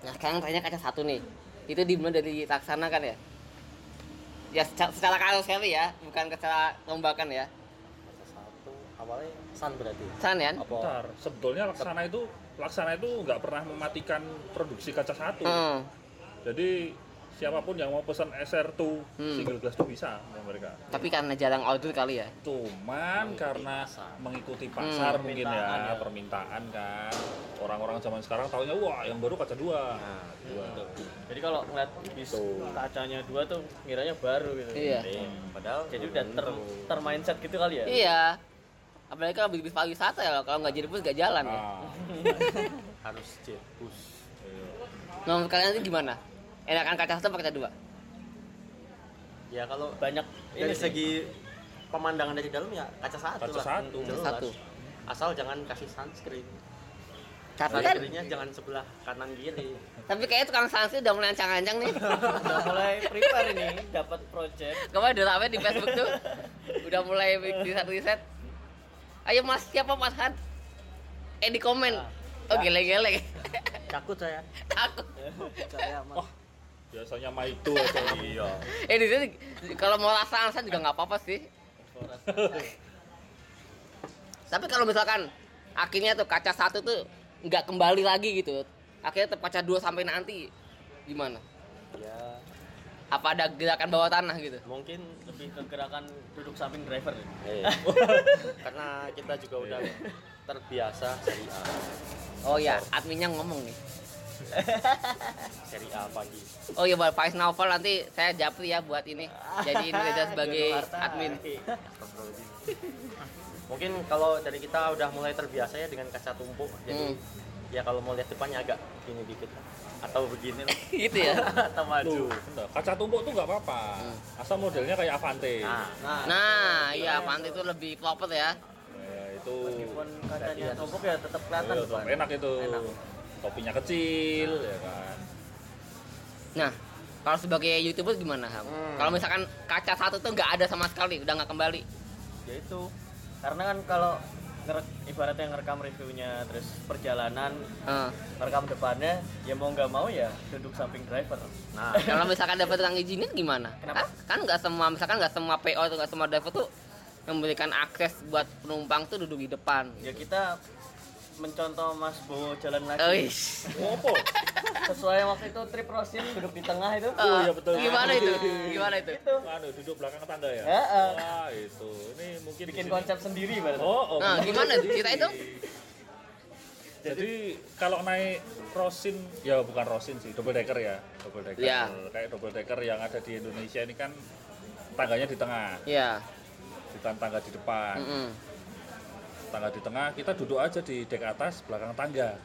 Nah sekarang tanya kaca satu nih. Itu dimulai dari laksana kan ya? Ya secara, secara kasus sekali ya, bukan secara lombakan ya. Kaca satu awalnya San berarti. San ya? Bentar, sebetulnya laksana itu laksana itu nggak pernah mematikan produksi kaca satu. Hmm. Jadi siapa pun yang mau pesan SR2 Hmm. single glass itu bisa sama mereka. Tapi karena jarang order kali ya. Cuman Mengikuti karena pasar. mengikuti pasar Hmm. mungkin Permintaan ya, ya. permintaan kan. Orang-orang zaman sekarang tahunya wah yang baru kaca dua. Nah, Dua. gitu. Jadi kalau ngeliat bis Tuh. kacanya dua tuh ngiranya baru gitu. Iya. Padahal jadi udah ter termindset gitu kali ya. Iya. Apalagi kalau bisnis pariwisata ya, kalau nggak jadi bus nggak jalan ya. Nah, Harus jet bus. iya. Menurut kalian itu gimana? Enakan kaca satu apa kaca dua? Ya kalau banyak dari ini segi pemandangan dari dalam ya kaca satu Kaca lah. satu. Jelas. Satu. Asal jangan kasih sunscreen. Tapi kan, Sunscreennya jangan sebelah kanan kiri. tapi kayaknya tukang sanksi udah mulai ancang-ancang nih. udah mulai prepare ini dapat project Kemarin udah rame di Facebook tuh, udah mulai riset-riset. Ayo mas, siapa mas Han? Eh di komen. Oh geleng-geleng. Takut saya. Aku. saya mas Biasanya mah itu aja. iya. Eh di sini kalau mau rasa alasan juga nggak apa-apa sih. Tapi kalau misalkan akhirnya tuh kaca satu tuh nggak kembali lagi gitu, akhirnya tetap kaca dua sampai nanti gimana? Ya Apa ada gerakan bawah tanah gitu? mungkin lebih ke gerakan duduk samping driver eh, karena kita juga udah terbiasa seri A, Oh ya, adminnya ngomong nih. Seri A pagi. Oh iya, buat Faiz Novel nanti saya japri ya buat ini. Jadi Indonesia sebagai admin. Mungkin kalau dari kita udah mulai terbiasa ya dengan kaca tumpuk, jadi Hmm. ya kalau mau lihat depannya agak gini dikit atau begini lah. gitu ya. atau maju. Kaca tumpuk tuh nggak apa-apa. Asal modelnya kayak Avante. Nah, nah, Nah, iya Avanti itu lebih proper ya. Ya, itu meskipun kacanya tumpuk ya tetap kelihatan Iya, enak itu. Enak. Topinya kecil, ya kan. Nah, kalau sebagai youtuber gimana Ham? Hmm. Kalau misalkan kaca satu tuh nggak ada sama sekali, udah nggak kembali. ya itu karena kan kalau ngerek, ibaratnya ngerekam reviewnya terus perjalanan Eh, ngerekam depannya ya mau nggak mau ya duduk samping driver nah kalau misalkan dapat tukang izinin gimana? Kenapa? Kan- Kan nggak semua, misalkan nggak semua PO atau nggak semua driver tuh memberikan akses buat penumpang tuh duduk di depan. ya kita mencontoh Mas Bowo jalan lagi Eish. Ngopo? sesuai waktu itu trip Rosin duduk di tengah itu Eh, iya, betul. Gimana itu? Gimana itu? itu Anu, duduk belakang tangga ya? Ya, eh. Wah, itu. Ini mungkin bikin konsep sendiri berarti Oh, oh. Nah, gimana itu? Cerita itu? Jadi kalau naik Rosin, ya bukan Rosin sih, double decker ya, double decker. Ya. Kayak double decker yang ada di Indonesia ini kan tangganya di tengah, Iya. bukan tangga di depan. Mm-mm. Tangga di tengah, kita duduk aja di dek atas belakang tangga.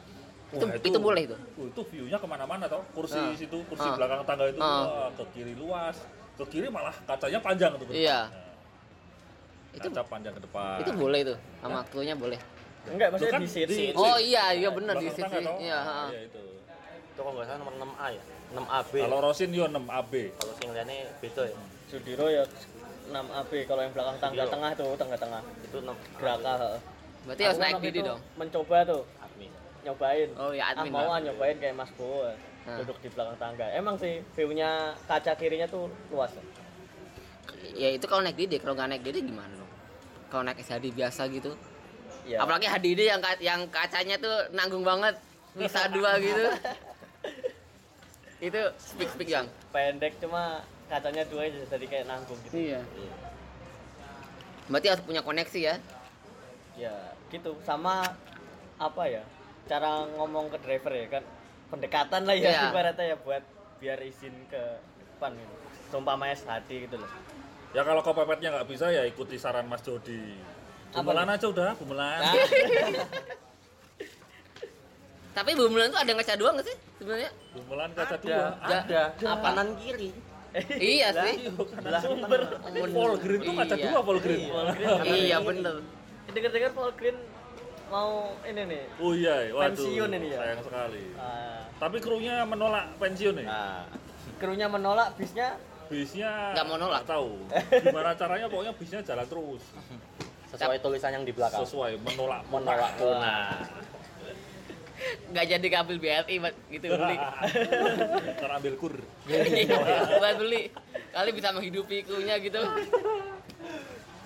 Itu, itu boleh itu. Oh, itu view-nya ke mana-mana toh, kursi Ah. situ, kursi Ah. belakang tangga itu, wah, ke kiri luas, ke kiri malah kacanya panjang tuh. Iya. Nah, Itu kaca panjang ke depan. itu boleh itu sama krunya boleh. enggak maksudnya Itu kan di seat. Oh iya, iya benar di sisi. tangga? Iya, Nah, iya itu. itu kalau nggak salah nomor 6A ya 6AB Kalau Rosin yo 6 AB. kalau sing liane beda ya Sudiro ya 6 AB kalau yang belakang tangga Sudiro. tengah tuh tengah-tengah itu 6 Geraka heeh. Berarti harus naik itu dong. mencoba tuh admin nyobain Oh iya, admin, ah, mau Bang. ah nyobain kayak Mas Bowo Nah. duduk di belakang tangga emang sih view-nya kaca kirinya tuh luas Ya itu kalau naik DD, kalau nggak naik DD gimana dong? Kalau naik SHD biasa gitu. ya Apalagi HDD yang yang kacanya tuh nanggung banget. Bisa dua gitu. itu speak speak yang. pendek cuma kacanya dua aja jadi kayak nanggung gitu Iya. Berarti harus punya koneksi ya. ya gitu sama apa ya cara ngomong ke driver ya kan pendekatan lah ya Iya. ibaratnya ya buat biar izin ke depan gitu seumpama SHD gitu loh Ya kalau kepepetnya nggak bisa ya ikuti saran Mas Jody. Bumelan aja udah, bumelan. Nah, Tapi Bumelan tuh ada ngaca dua nggak sih sebenarnya? Bumelan kaca ada dua. ada apa kanan kiri iya sih. lah sumber Paul Green tuh kaca Iya. dua Paul Green. iya bener. Dengar-dengar Paul Green mau ini nih Oh iya, waduh. Pensiun ini ya? Sayang sekali. ah, Tapi krunya menolak pensiun nih. nah krunya menolak bisnya Bisnya Nggak mau nolak. tahu. Gimana caranya pokoknya bisnya jalan terus. sesuai tulisan yang di belakang Sesuai menolak menolak punah. punah nggak jadi ngambil BRI buat gitu beli Ntar ambil kur. Iya, buat beli kali bisa menghidupi krunya gitu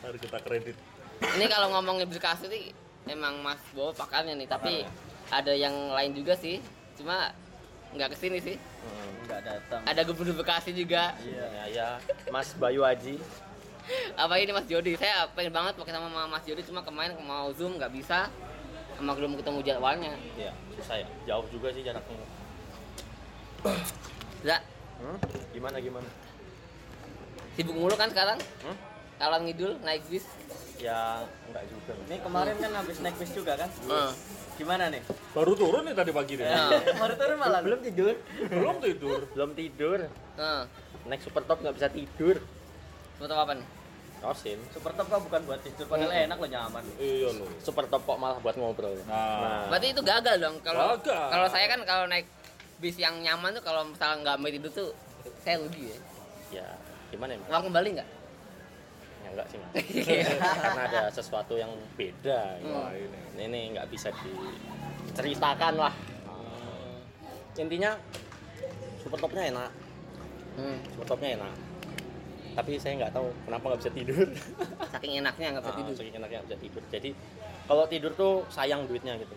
Mari kita kredit. Ini kalau ngomongin Bekasi sih emang Mas Bowo pakarnya nih tapi ada yang lain juga sih cuma nggak ke sini sih Hmm. Enggak datang. ada gubernur Bekasi juga Iya. Ya, ya, Mas Bayu Aji. apa ini Mas Jody saya pengen banget pakai sama Mas Jody cuma kemarin mau zoom nggak bisa sama belum ketemu jadwalnya Iya, susah ya. Jauh juga sih jaraknya. Zak, Hmm? Gimana gimana? sibuk mulu kan sekarang Hmm? kalau ngidul naik bis Ya enggak juga. Ini kemarin kan habis naik bis juga kan? Heeh. Gimana nih? Baru turun nih tadi pagi nih. Nah, Baru turun malah belum tidur. Belum tidur. Belum tidur. nah. Naik super top nggak bisa tidur. foto apa nih Osin. Super top kan bukan buat tidur, padahal enak loh nyaman. Iya loh. Super top kok malah buat ngobrol. Nah, berarti itu gagal dong kalau kalau saya kan kalau naik bis yang nyaman tuh kalau misalnya nggak mau tidur tuh saya rugi ya Ya, gimana ya, uang kembali nggak Ya enggak sih, Mas. Karena ada sesuatu yang beda. gitu. wah ini. Ini nggak bisa diceritakan lah. Intinya super topnya enak. hmm. Super topnya enak. Tapi saya nggak tahu kenapa nggak bisa tidur. saking enaknya nggak bisa Ah, tidur saking enaknya nggak bisa tidur. Jadi kalau tidur tuh sayang duitnya gitu.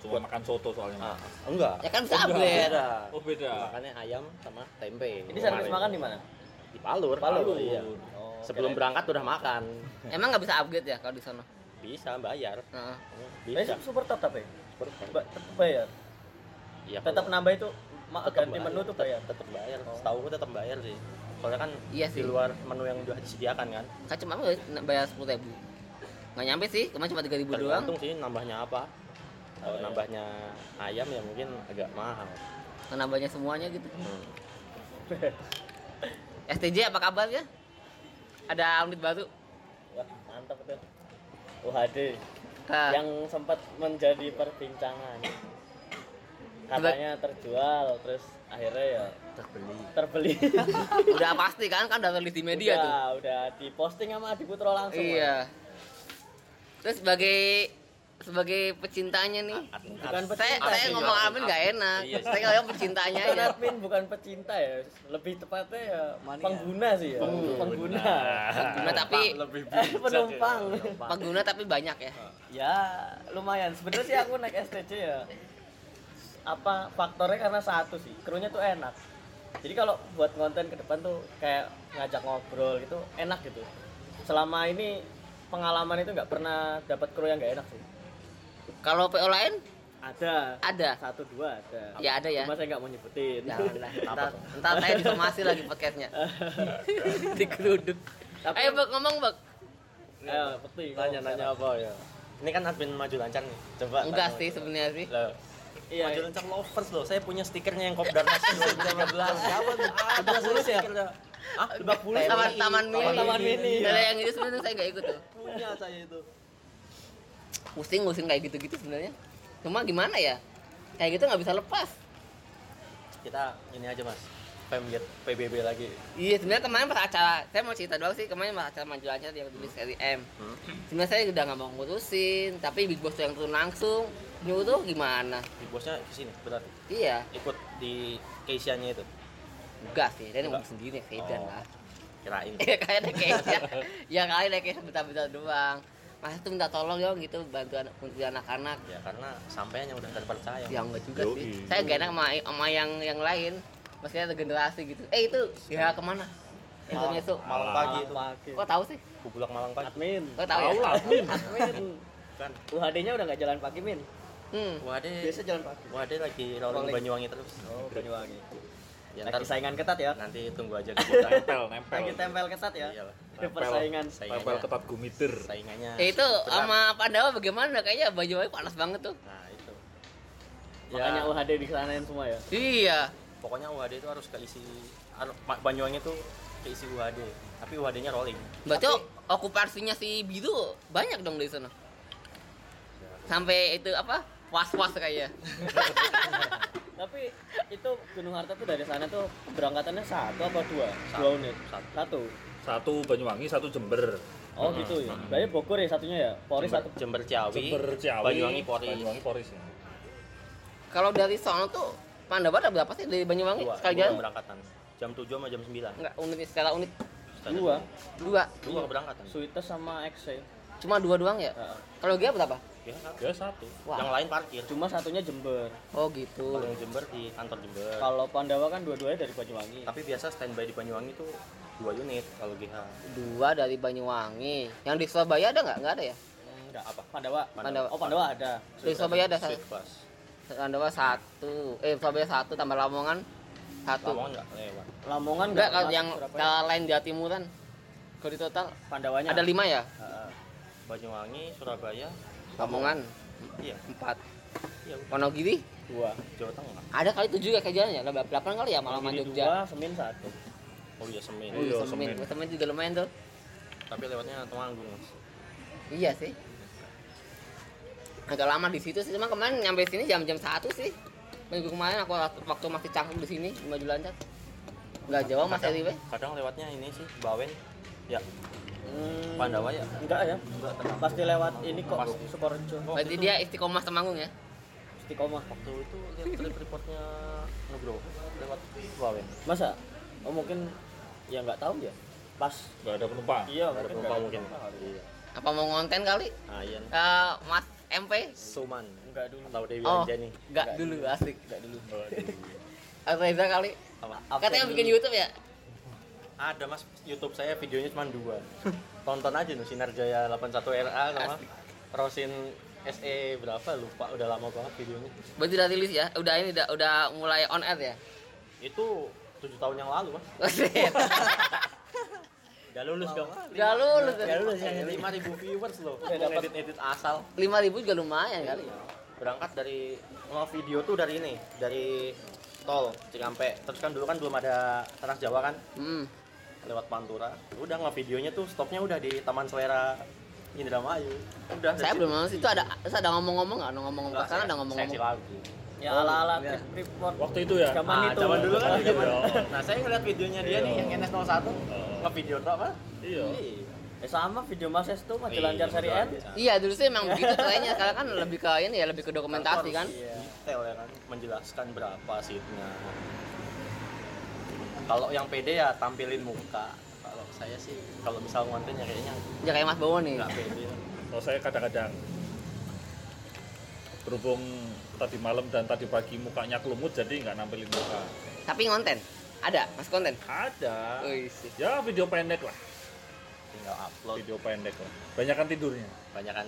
Cuma makan soto soalnya. Ah, enggak. ya kan bisa Oh, Beda. Oh beda. Makannya ayam sama tempe. Ini servis Kemarin. makan di mana? di Palur. Palur. iya. Sebelum berangkat udah makan. emang nggak bisa upgrade ya kalau di sana Bisa bayar. Heeh. Eh, Bisa. super top tapi Super top. ba- tetap bayar. Iya, Tetap kalau- nambah itu tetap ganti menu tuh bayar. tetap bayar Oh. setahu aku tetap bayar sih soalnya kan Iya di sih. luar menu yang udah disediakan kan kan cuma bayar sepuluh ribu nggak nyampe sih kemarin cuma tiga ribu doang tergantung sih nambahnya apa kalau Oh, iya. nambahnya ayam ya mungkin agak mahal nambahnya semuanya gitu Hmm. STJ apa kabar ya ada unit baru Wah, mantap itu. UHD Nah, yang sempat menjadi perbincangan. Katanya terjual terus akhirnya ya terbeli terbeli. udah pasti kan kan udah rilis di media udah, tuh udah diposting sama Adi Putro langsung. iya terus sebagai sebagai pecintanya nih Bukan saya pecinta saya sih, ngomong ya. amin nggak enak Iya. saya ngomong pecintanya Bukan aja admin, bukan pecinta ya. Lebih tepatnya ya pengguna sih ya. Pengguna. Pengguna tapi lebih Penumpang. pengguna tapi banyak ya Ya, lumayan. Sebenarnya sih aku naik STJ ya. Apa faktornya karena satu sih, krunya tuh enak. Jadi kalau buat konten ke depan tuh kayak ngajak ngobrol gitu enak gitu. Selama ini pengalaman itu nggak pernah dapat kru yang nggak enak sih. Kalau PO lain? Ada, ada? Satu dua ada. Ya, ada ya. Cuma saya nggak mau nyebutin. Janganlah, ntar, ntar saya disomasi lagi podcastnya. Digeruduk. Tapi- Ayo Bek, ngomong Bek. Ayo, penting. nanya-nanya apa ya? Ini kan admin maju lancar nih. Coba Enggak sih sebenarnya sih. Iya. maju lancar lovers loh. Saya punya stikernya yang Kopdarnas 2013 siapa tuh? Ada puluh ya? stikernya ah 50 Taman, taman mini. Oh, taman mini. Kalau yang itu sebenarnya saya nggak ikut tuh. Punya saya itu Pusing, pusing kayak gitu-gitu sebenarnya. Cuma gimana ya? Kayak gitu nggak bisa lepas. Kita ini aja mas. Pemget PBB lagi. Iya sebenarnya kemarin pas acara Saya mau cerita doang sih Kemarin pas acara maju aja yang tulis seri M. Hmm. Sebenarnya saya udah nggak mau ngurusin Tapi Big Boss yang turun langsung. Nyuruh gimana? Big bosnya ke sini berarti? Iya. Ikut di Keisha-nya itu? Enggak sih, dia ngomong sendiri Sedan Oh. lah. kirain. Iya kayak ada case ya. ya kali ada case bentar-bentar doang. Mas tuh minta tolong ya gitu bantu anak untuk anak-anak. ya karena sampainya udah terpercaya Ya enggak juga Yoi. sih. Saya gak enak sama, sama yang yang lain. Maksudnya ada generasi gitu. Eh itu ya ke mana? Itu masuk. Malang pagi itu Pagi. Kok tahu sih? Bubulak Malang pagi Admin. Kok tahu ya? lah, Min. Admin. kan UHD-nya udah nggak jalan pagi, Min. Hmm. Wade Biasa jalan pagi. Wade lagi rolling Rolling. Banyuwangi terus Oh, Banyuwangi. ya, Lagi saingan ketat ya. nanti tunggu aja kita Nempel, nempel. Lagi tempel ketat ya. Iyalah. Ada persaingan. Nempel ketat gumiter. saingannya Eh, itu berat. sama Pandawa bagaimana? Kayaknya baju panas banget tuh. nah itu Makanya ya, UHD disanain semua ya. Iya. pokoknya UHD itu harus keisi anu, Banyuwangi itu keisi UHD tapi UHD-nya rolling Berarti okupasinya si Biru banyak dong di sana. Sampai itu apa? Was-was kayaknya. Tapi itu Gunung Harta tuh dari sana tuh keberangkatannya satu apa dua? Satu. Dua unit. Satu. Satu. Satu Banyuwangi, satu Jember. Oh gitu ya. Berarti Bogor ya satunya ya. Polri Jember, satu. Jember Ciawi, Jember Ciawi, Banyuwangi Pori Banyuwangi Poris ya. Kalau dari sono tuh Pandawa ada berapa sih dari Banyuwangi Dua, sekali dua jalan? keberangkatan. Jam 7 sama jam 9. Enggak unit secara unit. Dua. dua. Dua keberangkatan. Suites sama XC. Cuma dua doang ya? Heeh. Kalau dia berapa? Ya, satu. Ya satu. Wah. Yang lain parkir. Cuma satunya Jember. Oh gitu. Kalau yang Jember di kantor Jember. Kalau Pandawa kan dua-duanya dari Banyuwangi. Tapi biasa standby di Banyuwangi itu dua unit kalau GH. Dua dari Banyuwangi. Yang di Surabaya ada nggak? Nggak ada ya? Enggak apa? Pandawa. Pandawa. Oh, Pandawa ada. Di Surabaya ada satu. Pandawa satu. Eh Surabaya satu tambah Lamongan satu. Lamongan nggak lewat. Lamongan Enggak nggak kalau yang kalau lain Jawa Timuran. Kalau di total Pandawanya ada lima ya? Heeh. Banyuwangi, Surabaya, Lamongan Iya, empat. iya. Wonogiri dua. Jawa Tengah. ada kali tujuh ya kayak jalannya. Ada delapan kali ya Malaman Ini Jogja. dua, Semin satu. Oh iya Semin. Oh, Iya, Semin. Semin. Semin juga lumayan tuh. Tapi lewatnya Temanggung. Mas. Iya sih. Agak lama di situ sih, cuma kemarin nyampe sini jam-jam satu sih. Minggu kemarin aku waktu masih cangkuk di sini di maju lancar. Nggak jauh mas Eriwe. Kadang lewatnya ini sih Bawen. Ya, Hmm, Pandawa ya. Enggak ya. Enggak tenang. Pasti lewat ini kok Pas. Sukorejo. Berarti dia istiqomah Temanggung ya. Istiqomah. Waktu itu lihat trip reportnya Nugroho lewat Bawen. Masa? Oh mungkin ya nggak tahu ya. Pas. Nggak ada penumpang. Iya, Ada mungkin penumpang nggak mungkin. penumpang. Iya. Apa mau ngonten kali? Ayan. Eh, Mas MP? Suman Enggak dulu. atau Dewi Oh, Anjani. nggak dulu asik. Enggak dulu. Atau Reza kali? Apa? Katanya bikin. YouTube ya? Ada mas, YouTube saya videonya cuma dua. Tonton aja nih Sinar Jaya 81 RA sama Rosin SE berapa lupa udah lama banget videonya. Berarti udah rilis ya? Udah ini udah, udah mulai on air ya? Itu tujuh tahun yang lalu mas. Buset. Udah lulus dong. Udah lulus. Udah lulus ya. Lima ribu viewers loh. Udah dapat. edit edit asal. 5000 juga lumayan kali. Berangkat dari nge video tuh dari ini, dari tol Cikampek. Terus kan dulu kan belum ada Trans Jawa kan, Hmm. lewat Pantura. Udah nge videonya tuh stopnya udah di Taman Selera Indramayu. Udah. Saya belum nonton situ ada terus ada ngomong-ngomong nggak? Ngomong-ngomong ke sana ada ngomong-ngomong. lagu. Ya ala-ala Iya. trip report. Waktu itu ya. Zaman Ah, itu. zaman dulu kan Iya. zaman. Nah, saya ngeliat videonya dia nih yang NS01 nge-video tuh apa? Iya. Eh sama video Mas Es tuh maju lancar Iya, seri N. Iya dulu sih emang begitu kayaknya sekarang kan lebih ke ini ya lebih ke dokumentasi kan. Iya. Detail ya kan, menjelaskan berapa seatnya. Kalau yang pede ya tampilin muka. Kalau saya sih kalau misal ngonten ya kayaknya Ya kayak Mas Bowo nih. nggak pede. Kalau saya kadang-kadang berhubung tadi malam dan tadi pagi mukanya kelumut jadi nggak nampilin muka. Tapi ngonten. Ada, Mas konten. Ada. Sih. Ya video pendek lah. Tinggal upload. Video pendek lah. Banyakan tidurnya. Banyakan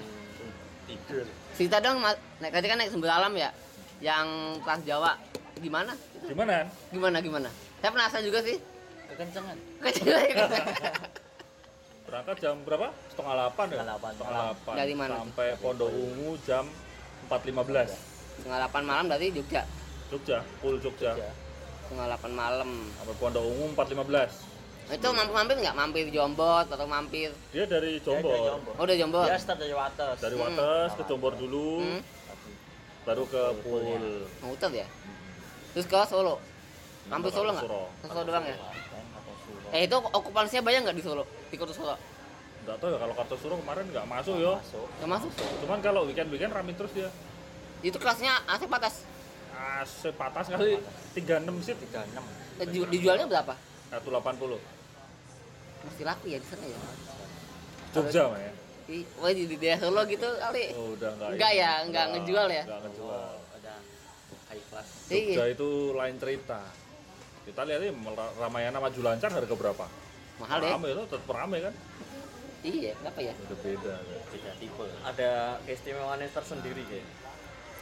tidur. Cerita dong, Mas. Naik tadi kan naik sumber alam ya. Yang Trans Jawa. Gimana? Gimana? Gimana gimana? Saya penasaran juga sih. Kekencengan. Kecil Berangkat jam berapa? Setengah delapan ya? Setengah delapan. Dari mana? Sampai Pondok Ungu jam 4.15. Setengah delapan malam berarti Jogja. Jogja, full Jogja. Setengah delapan malam. Sampai Pondok Ungu 4.15. Itu mampir-mampir nggak? Mampir Jombor atau mampir? Dia dari Jombor. Dia dari Jombor. Oh, udah Jombor. Dia start dari Wates. Dari Hmm. Wates ke Jombor dulu, Hmm. baru ke Pool. Muter ya? Terus ke Solo. Mampir Solo nggak? Solo. Doang ya? Eh itu okupansinya banyak nggak di Solo? Di kota Solo? Nggak tahu ya kalau Kartosuro kemarin nggak masuk ya. Masuk. Nggak masuk? Cuman kalau weekend-weekend rame terus dia. Itu kelasnya AC patas. AC patas kali 36 seat 36. Eh, ju- Dijualnya berapa? 180. Masih laku ya di sana ya? Jogja mah ya. Oh, di, di daerah Solo gitu kali. Oh, udah nggak. Enggak ini. ya, nggak ngejual ya? Nggak ngejual. Ada high class. Jogja Iya. itu lain cerita. Kita lihat ini Ramayana maju lancar harga berapa? Mahal ya? Rame itu tetap rame kan? Iya, kenapa ya? Udah beda. Beda tipe. Ada keistimewaannya tersendiri kayak.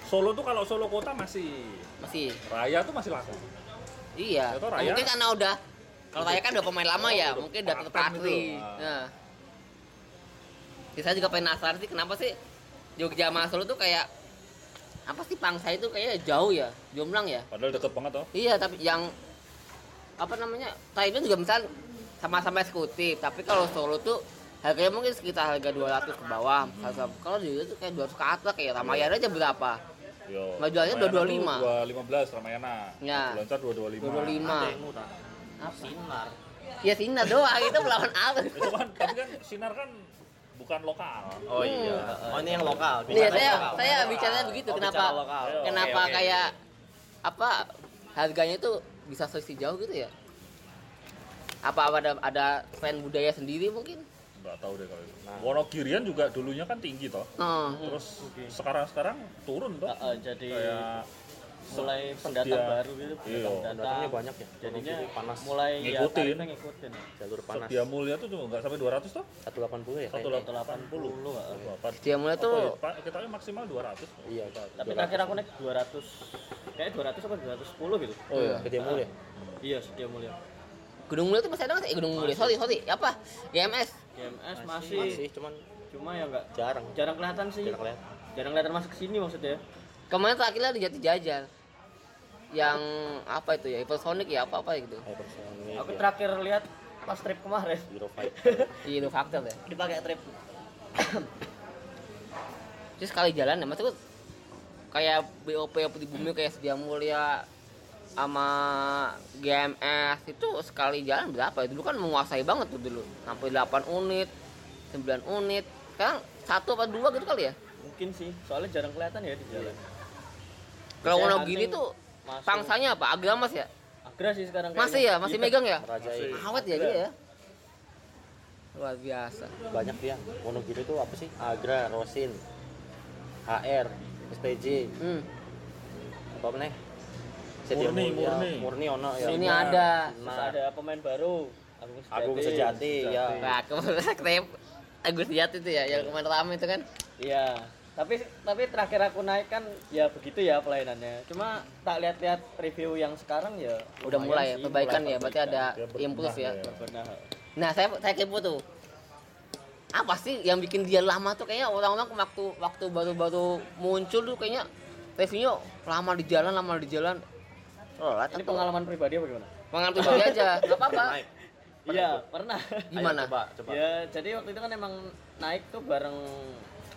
Solo tuh kalau Solo kota masih Masih. raya tuh masih laku. Iya. Itu Raya. Mungkin karena udah kalau Raya kan udah pemain lama Oh, ya, udah mungkin udah terpatri. gitu. Ah. Nah. Ya, saya juga penasaran sih kenapa sih Jogja sama Solo tuh kayak apa sih pangsa itu kayak jauh ya, jomblang ya. Padahal deket banget toh. Iya, tapi yang apa namanya? Thailand juga misal sama-sama eksekutif, tapi kalau Solo tuh harganya mungkin sekitar harga 200 ke bawah. Hmm. Kalau di tuh kayak 200 ke atas kayak Ramayana aja berapa? Yo. 225. tuh 215 Ramayana. Ya. Lancar 225. 225. Ada yang murah. Apa? Sinar. Ya Sinar doang itu melawan apa? Itu kan tapi kan sinar kan bukan lokal. Oh iya. Oh ini yang lokal. Iya, saya lokal. saya bicaranya begitu. Oh, kenapa bicara lokal. Kenapa oke. kayak apa harganya itu bisa selisih jauh gitu ya? Apa ada ada tren budaya sendiri mungkin? Nggak tahu deh kalau itu. Nah. Wonogirian juga dulunya kan tinggi toh. Oh, Terus sekarang-sekarang turun toh. Heeh, jadi Kayak mulai pendatang Dia- baru gitu pendatang Pendatangnya banyak ya. jadinya Wonogiri panas. mulai ya Ngikutin. tarifnya ngikutin Jalur panas. Setia Mulia tuh cuma nggak sampai 200 toh? 180 ya. Satu kayaknya. delapan puluh. heeh. Apa? dia mulai Apa ya? tuh Pak, kita kan maksimal 200. Iya. tapi terakhir aku naik 200 kayak 200 apa 210 gitu Oh iya. Gede mulia. iya setia mulia Gunung Mulia tuh masih ada nggak sih? Eh, Gunung Mulia, sorry, sorry, apa? GMS. GMS masih, Masih cuman cuma ya enggak jarang. jarang kelihatan sih Jarang kelihatan. jarang kelihatan masuk ke sini maksudnya Kemarin terakhirnya di Jati Jajar. Yang apa itu ya? Hypersonic ya apa apa gitu. Hypersonic. aku ya. terakhir lihat pas trip kemarin. Di Factor ya. dipakai trip Terus sekali jalan ya, maksudku kayak BOP di bumi kayak Sedia Mulia sama GMS itu sekali jalan berapa? Dulu kan menguasai banget tuh dulu. Sampai 8 unit, 9 unit. Sekarang satu apa dua gitu kali ya? mungkin sih soalnya jarang kelihatan ya di jalan Kalau Wonogiri hunting tuh masuk. pangsanya apa? Agramas ya? Agra sih sekarang Masih ya? Masih Iya. megang ya? Merajai. Awet ya dia ya? Luar biasa. Banyak dia. Wonogiri itu apa sih? Agra, Rosin, HR, STJ, Hmm. apa nih? Murni, Murni. Murni ono ya. Sini Benar. ada. Terus Nah, ada pemain baru Agung Sejati, Agung Sejati, ya. Nah, kemarin saya Agus Jati itu ya, yang kemarin rame itu kan. Iya. Tapi tapi terakhir aku naik kan ya begitu ya pelayanannya. Cuma tak lihat-lihat review yang sekarang ya Udah mulai ya, sih, perbaikan mulai ya, berarti ada Ya, berbenah impuls ya. ya. Benar. Nah, saya saya kepo tuh. Apa sih yang bikin dia lama tuh kayaknya orang-orang waktu waktu baru-baru muncul tuh kayaknya reviewnya lama di jalan, lama di jalan. Oh, Ini pengalaman pribadi apa gimana? pengalaman pribadi aja, nggak apa-apa. Iya, pernah. Gimana? Ayo, coba, coba. Ya, jadi waktu itu kan emang naik tuh bareng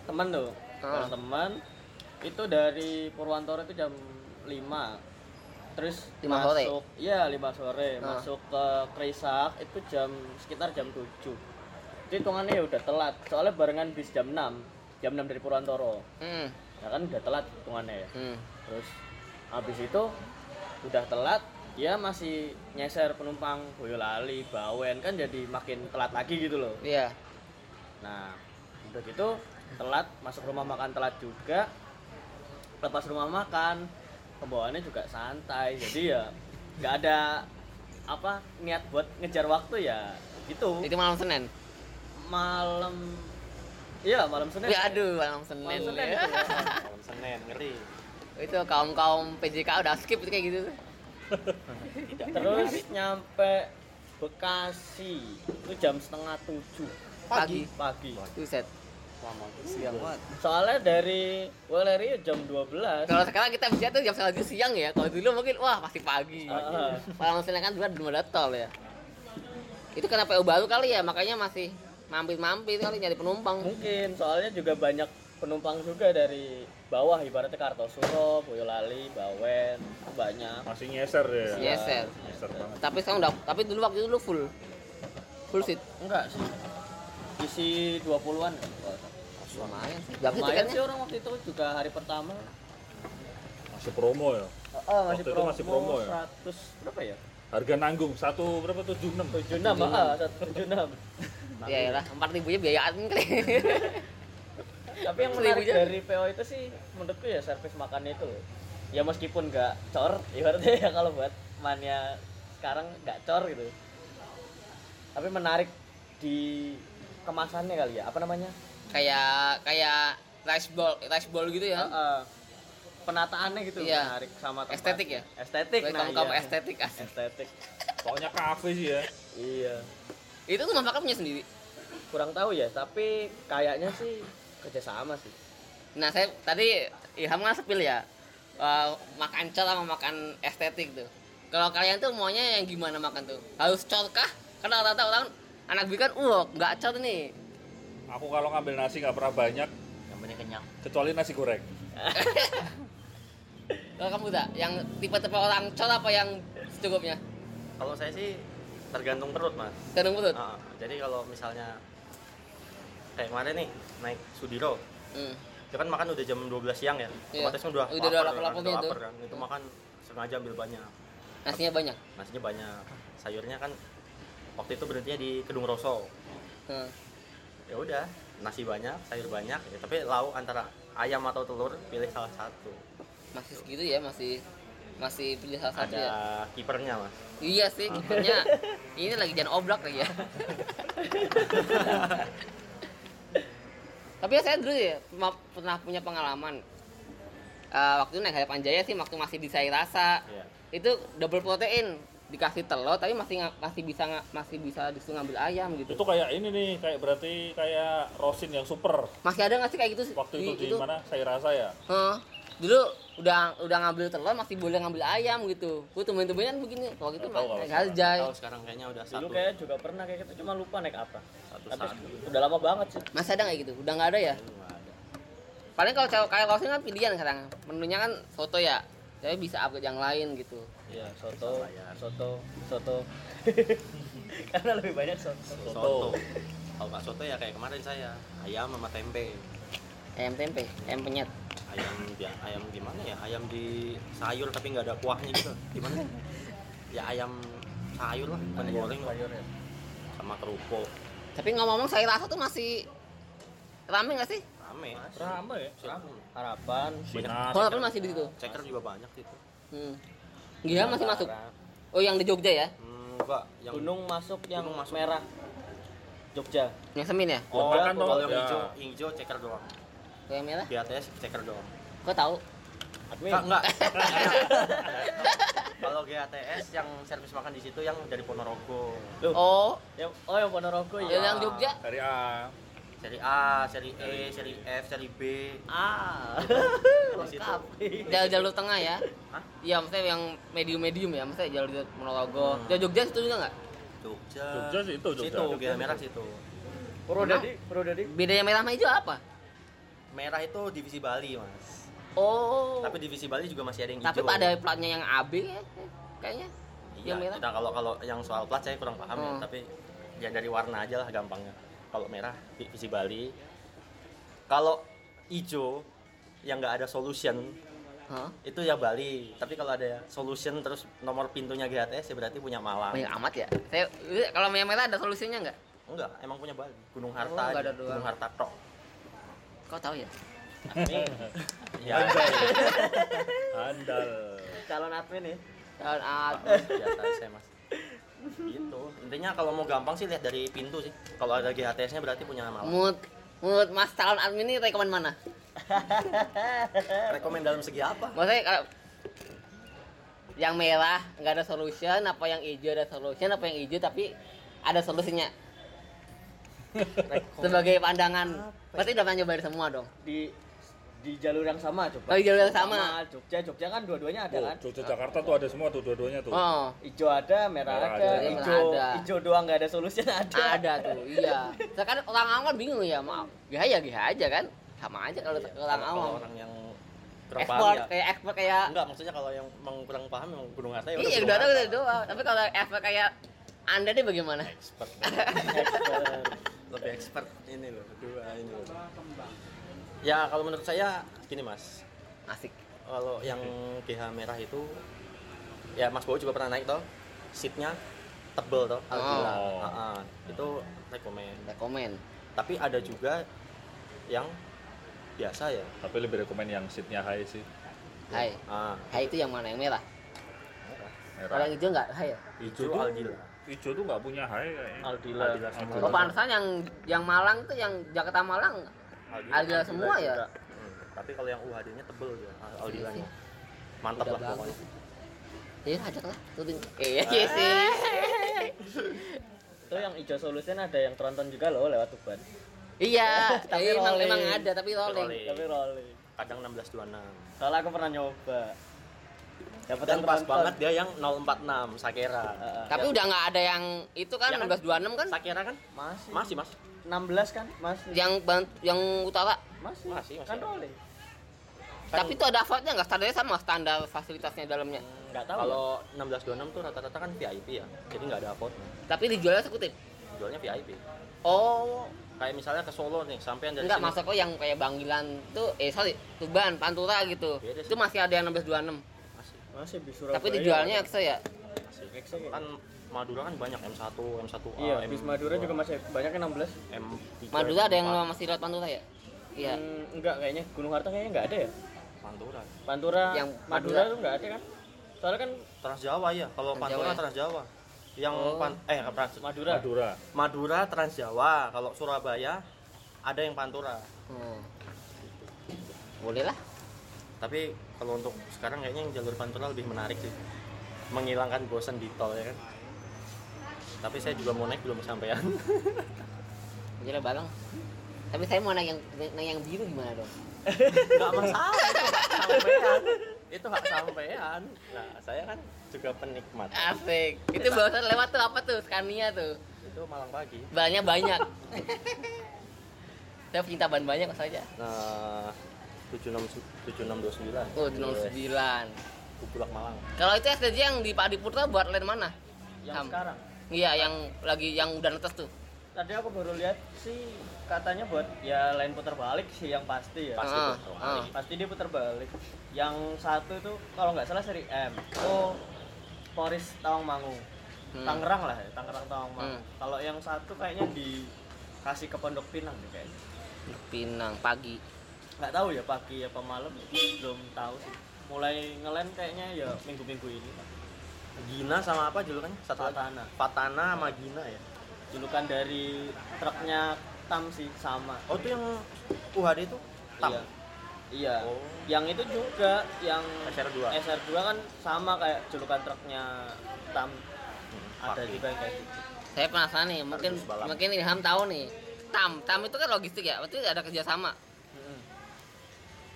teman tuh. Ah. Bareng teman. Itu dari Purwantoro itu jam 5. Terus Lima sore? masuk, Iya, 5 sore. Ah. Masuk ke Krisak itu jam sekitar jam 7. Jadi hitungannya ya udah telat. Soalnya barengan bis jam 6. Jam 6 dari Purwantoro. Hmm. Ya kan udah telat hitungannya ya. Hmm. Terus habis itu udah telat dia masih nyeser penumpang Boyolali, Bawen kan jadi makin telat lagi gitu loh. Iya. Nah, udah gitu telat masuk rumah makan telat juga. Lepas rumah makan pembawaannya juga santai. Jadi ya nggak ada apa niat buat ngejar waktu ya gitu. Itu malam Senin. Malam Iya, malam Senin. Ya aduh, malam Senin. Malam Senin ya. itu ya. Malam Senin, ngeri. Itu kaum-kaum PJK udah skip itu kayak gitu. Terus nyampe Bekasi itu jam setengah tujuh Pagi. pagi. Lama. siang banget Soalnya dari Weleri jam 12 Kalau sekarang kita bisa tuh jam setengah siang ya. Kalau dulu mungkin wah pasti pagi. Ah. Malam Senin kan dulu belum ada tol ya. Itu karena PO baru kali ya, makanya masih mampir-mampir kali nyari penumpang. mungkin soalnya juga banyak penumpang juga dari bawah ibaratnya Kartosuro, Boyolali, Bawen banyak. Masih nyeser ya. Nyeser. Nyeser banget. Tapi sekarang udah, tapi dulu waktu itu dulu full. Full seat. Enggak sih. Isi 20-an kan. Lumayan sih. Lumayan tiketnya? sih orang waktu itu juga hari pertama. Masih promo ya. Oh, Waktu itu masih promo ya? 100 berapa ya? Harga nanggung satu berapa tuh 76. 76, ah, 176. Ya ya lah, empat ribunya biayaan kali. Tapi yang menarik dari PO itu sih menurutku ya servis makannya itu. Ya meskipun nggak cor, ibaratnya ya kalau buat mania sekarang nggak cor gitu. Tapi menarik di kemasannya kali ya, apa namanya? kayak kayak rice ball, rice ball gitu ya. Heeh. penataannya gitu Iya. menarik sama tempat. Estetik ya? Estetik nah. kaum iya. estetik asik. Estetik. Pokoknya kafe sih ya. Iya. Itu tuh makan punya sendiri. Kurang tahu ya, tapi kayaknya sih kerjasama sih. Nah saya tadi Ilham kan sepil ya eh, makan cor sama makan estetik tuh. Kalau kalian tuh maunya yang gimana makan tuh? Harus cor kah? Karena rata-rata orang anak bikan, uh nggak cor nih. Aku kalau ngambil nasi nggak pernah banyak Yang penting kenyang. kecuali nasi goreng. Kalau kamu tak, yang tipe-tipe orang cor apa yang secukupnya? Kalau saya sih tergantung perut, Mas. Terung perut. Ah, jadi kalau misalnya kayak kemarin nih naik Sudiro Hmm. itu kan makan udah jam 12 siang ya Iya. otomatis kan udah Udah lapar, lapar-laparnya udah tuh. lapar kan. itu makan sengaja ambil banyak Nasinya banyak. nasinya banyak sayurnya kan waktu itu berhentinya di Kedung Roso Hmm. ya udah nasi banyak sayur banyak ya, tapi lauk antara ayam atau telur pilih salah satu Masih segitu ya, masih masih pilih salah satu ada ya. kipernya mas Iya sih, kipernya ini lagi jangan oblak lagi ya. Tapi ya saya dulu ya pernah punya pengalaman. Eh, waktu itu naik Harapan Jaya sih waktu masih di Sai Rasa. ya Itu double protein, dikasih telur tapi masih masih bisa masih bisa disuruh ngambil ayam gitu. Itu kayak ini nih, kayak berarti kayak Rosin yang super. Masih ada nggak sih kayak gitu sih? Waktu itu di mana? Saya rasa ya. Hah? Dulu udah udah ngambil telur masih boleh ngambil ayam gitu. Gue temen-temen begini. Kalau gitu tahu mah kalau naik Harjai. tahu sekarang kayaknya udah dulu satu kayak juga pernah kayak gitu cuma lupa naik apa satu tapi satu udah lama banget sih Masih ada nggak gitu? Udah nggak ada ya? Ada. Paling kalau cewek kayak kan pilihan sekarang. Menunya kan soto ya. Tapi bisa upgrade yang lain gitu. Iya, soto, bayar. soto, soto. Karena lebih banyak soto. Soto. soto kalau nggak soto ya kayak kemarin saya ayam sama tempe Ayam tempe, ayam penyet. Ayam ya, ayam gimana ya ayam di sayur tapi nggak ada kuahnya gitu gimana ya ayam sayur lah bukan goreng Sayur ya. sama kerupuk Tapi ngomong-ngomong saya rasa tuh masih rame nggak sih? rame Rame ya. Rame. Harapan. Sinar. Kalau apa masih di situ? ceker juga banyak gitu Hmm. Gila masih masuk. Oh yang di Jogja ya? hmm, enggak yang Gunung masuk yang Gunung masuk. merah. Jogja. Yang semin ya? oh Buat makan kalau yang ya. hijau yang hijau ceker doang Merah? di atas ceker doang Kok tahu? Admin. Enggak, enggak. Kalau GATS yang servis makan di situ yang dari Ponorogo. Loh, Oh, yang, oh yang Ponorogo ya. yang Jogja. Dari A. Seri A, seri E, seri F, seri B. Ah. Situ. Lengkap. Jalur, jalur tengah ya? Hah? Iya, maksudnya yang medium-medium ya, maksudnya jalur jalur Ponorogo. Hmm. Jalur Jogja situ juga nggak? Jogja. Jogja sih itu, Jogja. Situ, GA merah situ. Purwodadi, Purwodadi. Bedanya merah sama hijau apa? Merah itu divisi Bali, Mas. Oh. Tapi divisi Bali juga masih ada yang Tapi hijau. ada platnya yang AB ya, kayaknya. Iya, yang merah. nah, kalau kalau yang soal plat saya kurang paham ya, Hmm. tapi ya dari warna aja lah gampangnya. Kalau merah divisi Bali. Kalau hijau yang nggak ada solution Hah? itu ya Bali tapi kalau ada solution terus nomor pintunya GHTS ya berarti punya Malang Banyak amat ya. Saya kalau yang merah ada solusinya nggak? enggak emang punya Bali Gunung Oh, Harta ada doang. Gunung Harta tok Kau tahu ya? Admin. ya Andal. Calon admin nih. Dan ah, biasa saya mas gitu intinya kalau mau gampang sih lihat dari pintu sih kalau ada GHTS nya berarti punya Malang menurut menurut Mas calon admin ini rekomen mana? rekomend dalam segi apa Maksudnya kalau yang merah nggak ada solution, apa yang hijau ada solution, apa yang hijau tapi ada solusinya. Sebagai pandangan, pasti udah pernah nyobain semua dong. Di di jalur yang sama coba. Oh, di jalur yang sama. Jogja, Jogja kan dua-duanya ada Oh, kan? Jogja Jakarta tuh ada semua tuh dua-duanya tuh. Oh, Hijau ada, merah, Merah ada, ada. hijau, Ada. hijau doang nggak ada solusinya ada. ada tuh, iya. Sekarang orang awam kan bingung ya, maaf. GH ya GH aja kan, sama aja kalau Iya, orang awam. orang yang kurang paham Ekspor ya kayak ekspor kayak enggak maksudnya kalau yang emang kurang paham emang Gunung Harta ya iya udah udah doang. Tapi kalau ekspor kayak anda deh bagaimana? expert Expert. Lebih expert ini loh kedua ini loh ya kalau menurut saya gini mas Asik. kalau yang GH merah itu ya Mas Bowo juga pernah naik toh seatnya tebel toh Aldila Oh. Ah, ah. itu rekomend Rekomen. tapi ada juga yang biasa ya Tapi lebih rekomen yang seatnya high sih. Hai. ah Hai itu yang mana? Yang merah. merah Kalau yang hijau enggak? Hai ya? hijau tuh- Aldila Hijau tuh nggak punya high kayaknya. Aldila. Aldila semua. Oh pantesan yang yang Malang itu yang Jakarta Malang Aldila semua ya? Hmm, tapi kalau yang UHD nya tebel ya Aldilanya mantap Udah lah pokoknya. Ya ajak lah, turutin. Iya iya sih. Itu yang hijau solution ada yang tronton juga loh lewat Tuban. Iya, tapi Tapi emang, rolling. emang ada tapi rolling. Rolling. Tapi rolling. kadang 1626 Soalnya aku pernah nyoba. Dapat dan pas banget dia yang 046 Sakera Heeh. Tapi udah nggak ada yang itu kan Ya kan? 1626 kan? Sakera kan masih. masih mas 16 kan? Masih. Yang ban- yang utara. Masih. Masih, masih Kan rolling. Kan- Tapi itu ada faultnya nggak? Standarnya sama standar fasilitasnya dalamnya. Enggak tahu. kalau 1626 tuh rata-rata kan VIP ya jadi nggak ada upload Tapi dijualnya sekutif. jualnya VIP Oh, kayak misalnya ke Solo nih sampean dari enggak sini maksudku yang kayak Banggilan tuh eh sorry, Tuban, Pantura gitu. Beda sih. Itu masih ada yang 1626. Masih di Surabaya. Tapi dijualnya ekstra ya. masih Excel ya? kan Madura kan banyak M1 M1A Iya, M2, bis Madura juga masih banyak yang 16. M3 Madura ada yang M4. masih lewat Pantura ya? Iya. Hmm, enggak kayaknya Gunung Harta kayaknya enggak ada ya. Pantura Pantura Yang Madura Madura. tuh enggak ada kan? Soalnya kan Trans Jawa ya kalau Trans Pantura ya? Trans Jawa yang Oh. pan eh apa Madura. Madura. Madura Trans Jawa kalau Surabaya ada yang Pantura Hmm. Boleh lah. tapi kalau untuk sekarang kayaknya yang jalur Pantura lebih menarik sih menghilangkan bosan di tol ya kan tapi saya juga mau naik belum kesampaian Jadi bareng. Tapi saya mau naik yang naik yang biru gimana dong? nggak masalah itu hak sampean itu hak sampean nah saya kan juga penikmat Asik. Itu barusan lewat tuh apa tuh? Scania tuh. itu malang pagi Bannya banyak. saya pecinta ban banyak kok saja. nah 76 7629 Oh, 09. Kupulak Malang Kalau itu SDJ yang di Pak Adi Putra buat lane mana? Yang Sam. sekarang. Iya, yang lagi yang udah netes tuh. Tadi aku baru lihat sih katanya buat ya lain putar balik sih yang pasti ya. Pasti Ah, putar ah. Pasti dia putar balik. Yang satu itu kalau nggak salah seri M. Oh, Poris Tawangmangu. Hmm. Tangerang lah ya, Tangerang Tawangmangu. Hmm. Kalau yang satu kayaknya dikasih ke Pondok Pinang deh kayaknya. Pinang pagi. Nggak tahu ya pagi apa malam belum tahu sih. Mulai ngelen kayaknya ya minggu-minggu ini. Gina sama apa julukannya satu lagi Fatana. Fatana sama Gina ya Julukan dari truknya Tam sih sama. oh itu yang UHD itu Tam Iya. Iya. Oh. Yang itu juga yang SR2 SR2 kan sama kayak julukan truknya Tam. Ada Paki. juga yang kayak gitu. Saya penasaran nih, mungkin mungkin Ilham tahu nih. Tam, Tam itu kan logistik ya, berarti ada kerjasama.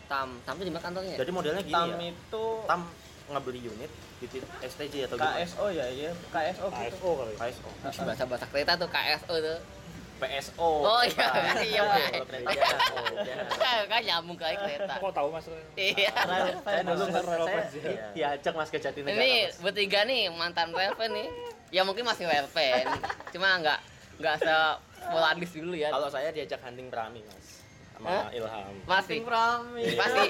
Tam, Tam itu di mana kantornya? jadi modelnya gini Tam ya itu Tam ngebeli unit di STJ atau gimana? KSO ya, iya. KSO gitu. KSO kali. KSO bahasa bahasa kereta tuh KSO tuh. PSO Oh, iya, Pak. iya, Pak. Oh, iya. kan nyambung ke kereta. Kok tahu Mas? Iya. saya dulu saya relevansi. di- diajak mas ke Jatinegara Ini Mas. bertiga nih mantan relevan nih. Ya mungkin masih relevan, cuma nggak nggak se dulu ya. kalau saya diajak hunting prami mas sama? Ilham Masih Prami. Masih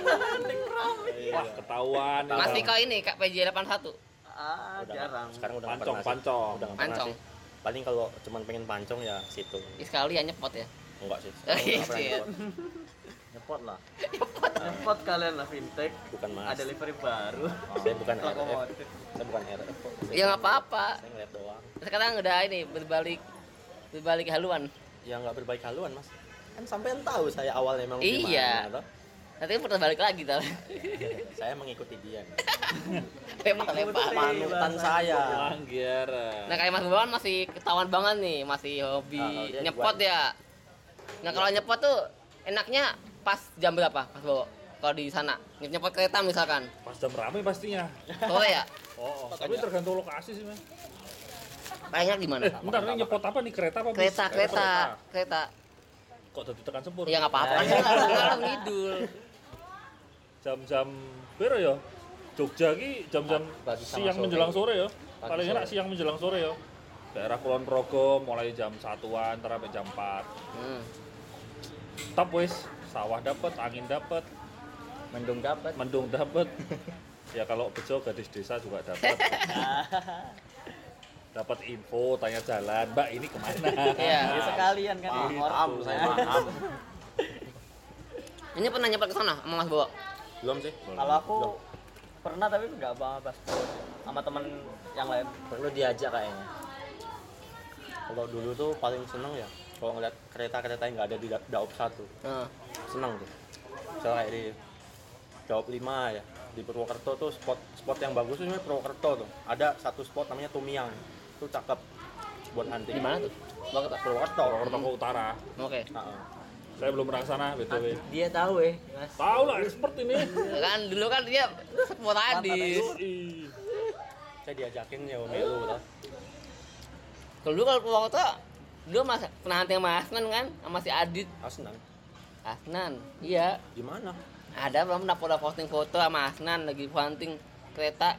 Iya. Wah, ketahuan. masih kau ini Kak PJ 81. Ah, Udah jarang. sekarang udah nggak Pancong, pancong. udah Pancong. sih. paling kalau cuman pengen pancong ya situ sekali ya nyepot ya. enggak sih Iya, pernah sih. nyepot. nyepot lah Repot kalian lah fintech. bukan mas Ada livery baru. saya bukan RF saya bukan RF. Ya nggak apa-apa. saya ngeliat doang Sekarang udah ini berbalik berbalik haluan. ya nggak berbaik haluan mas kan sampean tahu saya awalnya emang Iya. gimana? Nanti putar balik lagi tuh. saya mengikuti dia Lempar lempar. panutan saya. Nah kayak Mas Bawan masih ketahuan banget nih, masih hobi Ah, dia nyepot ya. Nah kalau nyepot tuh enaknya pas jam berapa Mas Bawa? Kalau di sana nyepot kereta misalkan. Pas jam rame pastinya. Oh ya, Oh, tapi tergantung lokasi sih, Mas. kayaknya gimana? Eh, bentar ini nyepot apa nih kereta apa bis? Kereta, Eh, kereta, kereta. Kok jadi tekan sepur? Ya nggak apa-apa, Nah, kan ngalor ngidul. Jam-jam bero ya. Jogja ki jam-jam Ah, siang sore. menjelang sore ya. Pagi Paling enak siang menjelang sore ya. Daerah Kulon Progo mulai jam satuan sampai jam 4. Hmm. Tetap wis, sawah dapat, angin dapat, mendung dapat mendung dapat. ya kalau bejo gadis desa juga dapat. dapat info, tanya jalan, Mbak ini ke mana? Iya. Ya sekalian kan. Paham saya paham Ini pernah nyepot ke sana sama Mas Bawa? belum sih. Kalau aku pernah tapi nggak banget pas sama temen yang lain. perlu diajak kayaknya. Kalau dulu tuh paling seneng ya kalau ngeliat kereta-kereta yang nggak ada di da- Daop satu. Nah. seneng tuh. Misalnya kayak di Daop 5 ya di Purwokerto tuh spot spot yang bagus tuh Purwokerto tuh. Ada satu spot namanya Tumiang itu cakep buat hunting Di mana tuh? Ke Purwokerto Purwokerto ke utara. Oke. Heeh. Saya belum pernah ke sana, BTW. Dia tahu eh, Mas. Tahu lah expert ini. Kan dulu kan dia sporadis. Ih. saya diajakin ya Melu tuh Kalau dulu kalau Purwokerto dulu mas pernah hunting sama Asnan kan sama si Adit Asnan Asnan iya di mana ada belum pernah posting foto sama Asnan lagi hunting kereta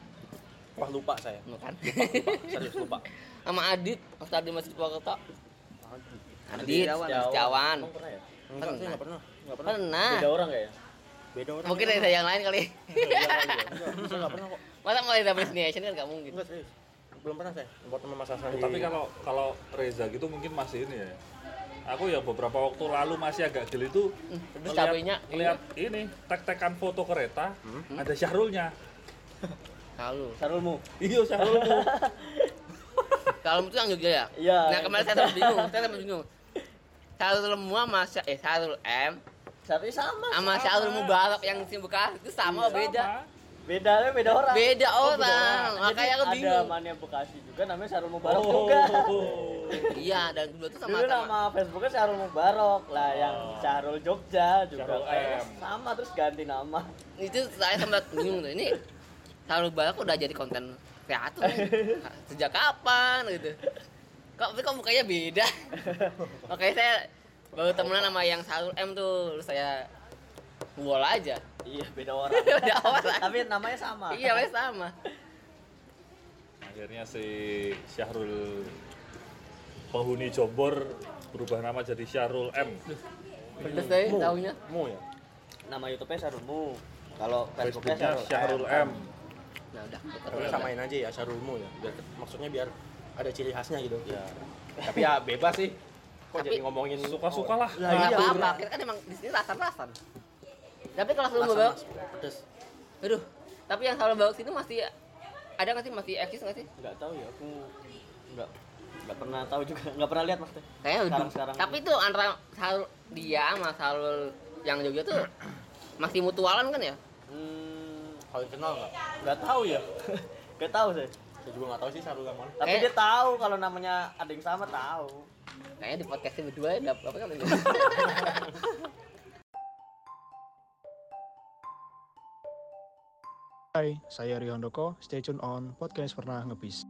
wah lupa saya bukan lupa, lupa. serius lupa sama Adit pas tadi masih di Purwokerto Adit Setiawan Emang pernah ya? Enggak Pernah. enggak pernah. Pernah. pernah Beda orang nggak ya? Beda orang. mungkin ada yang lain kali Enggak, saya enggak pernah kok. masa mau ada destination kan nggak mungkin Enggak serius. Belum pernah saya buat sama Mas Hasan. Tapi kalau kalau Reza gitu mungkin masih ini ya. Aku ya beberapa waktu lalu masih agak geli itu terus cabenya lihat ini tek-tekan foto kereta ada Syahrulnya. kalau Sarulmu. Iya Syahrulmu. kalau itu yang Jogja ya Iya. nah kemarin saya sempat bingung saya sempat bingung Sarul Mua sama eh Sarul M Tapi sama. sama Sarul Mubarak yang di Bekasi itu sama Iya, beda Bedanya beda orang. beda Oh, orang Jadi makanya aku Ada bingung mania Bekasi juga namanya Sarul Mubarok Oh. juga. iya dan kedua itu sama Dulu sama nama Facebooknya Syahrul Mubarok lah, yang Syahrul Jogja juga kayaknya M. sama terus ganti nama. itu saya sempat bingung tuh ini Sarul Mubarak udah jadi konten kreator sejak kapan gitu kok tapi kok mukanya beda makanya saya baru temenan sama yang Sarul M tuh terus saya wall aja Iya beda orang. Beda orang. Tapi namanya sama. iya wes sama Akhirnya si Syahrul penghuni Jombor berubah nama jadi Syahrul M. pedes deh tahunya Mu ya. Nama YouTube-nya Syahrulmu. Kalau Facebooknya Facebooknya Syahrul, Syahrul M. M. nah udah Tapi samain aja ya Syarulmu ya. Biar maksudnya biar ada ciri khasnya gitu. Ya. Tapi ya bebas sih. Kok Tapi jadi ngomongin Suka-suka lah. Lah nggak iya. apa-apa kita kan emang di sini rasan-rasan tapi kalau Mubarak mas, pedes. aduh tapi yang Sarul Mubarak itu masih ada nggak sih masih eksis nggak sih Enggak tahu ya, aku enggak enggak pernah tahu juga, enggak pernah lihat maksudnya. Kayaknya udah. Sekarang-sekarang. Tapi itu antara Sarul dia sama Sarul yang Jogja tuh masih mutualan kan ya? Hmm, Kalau kenal nggak? enggak tahu ya. Enggak tahu saya. Saya juga nggak tahu sih Sarul yang mana. Tapi Kayak- dia tahu kalau namanya ada yang sama tahu. Kayaknya di podcastnya berdua ya apa kan? Hai, saya Riondoko. Stay tune on podcast pernah ngebis.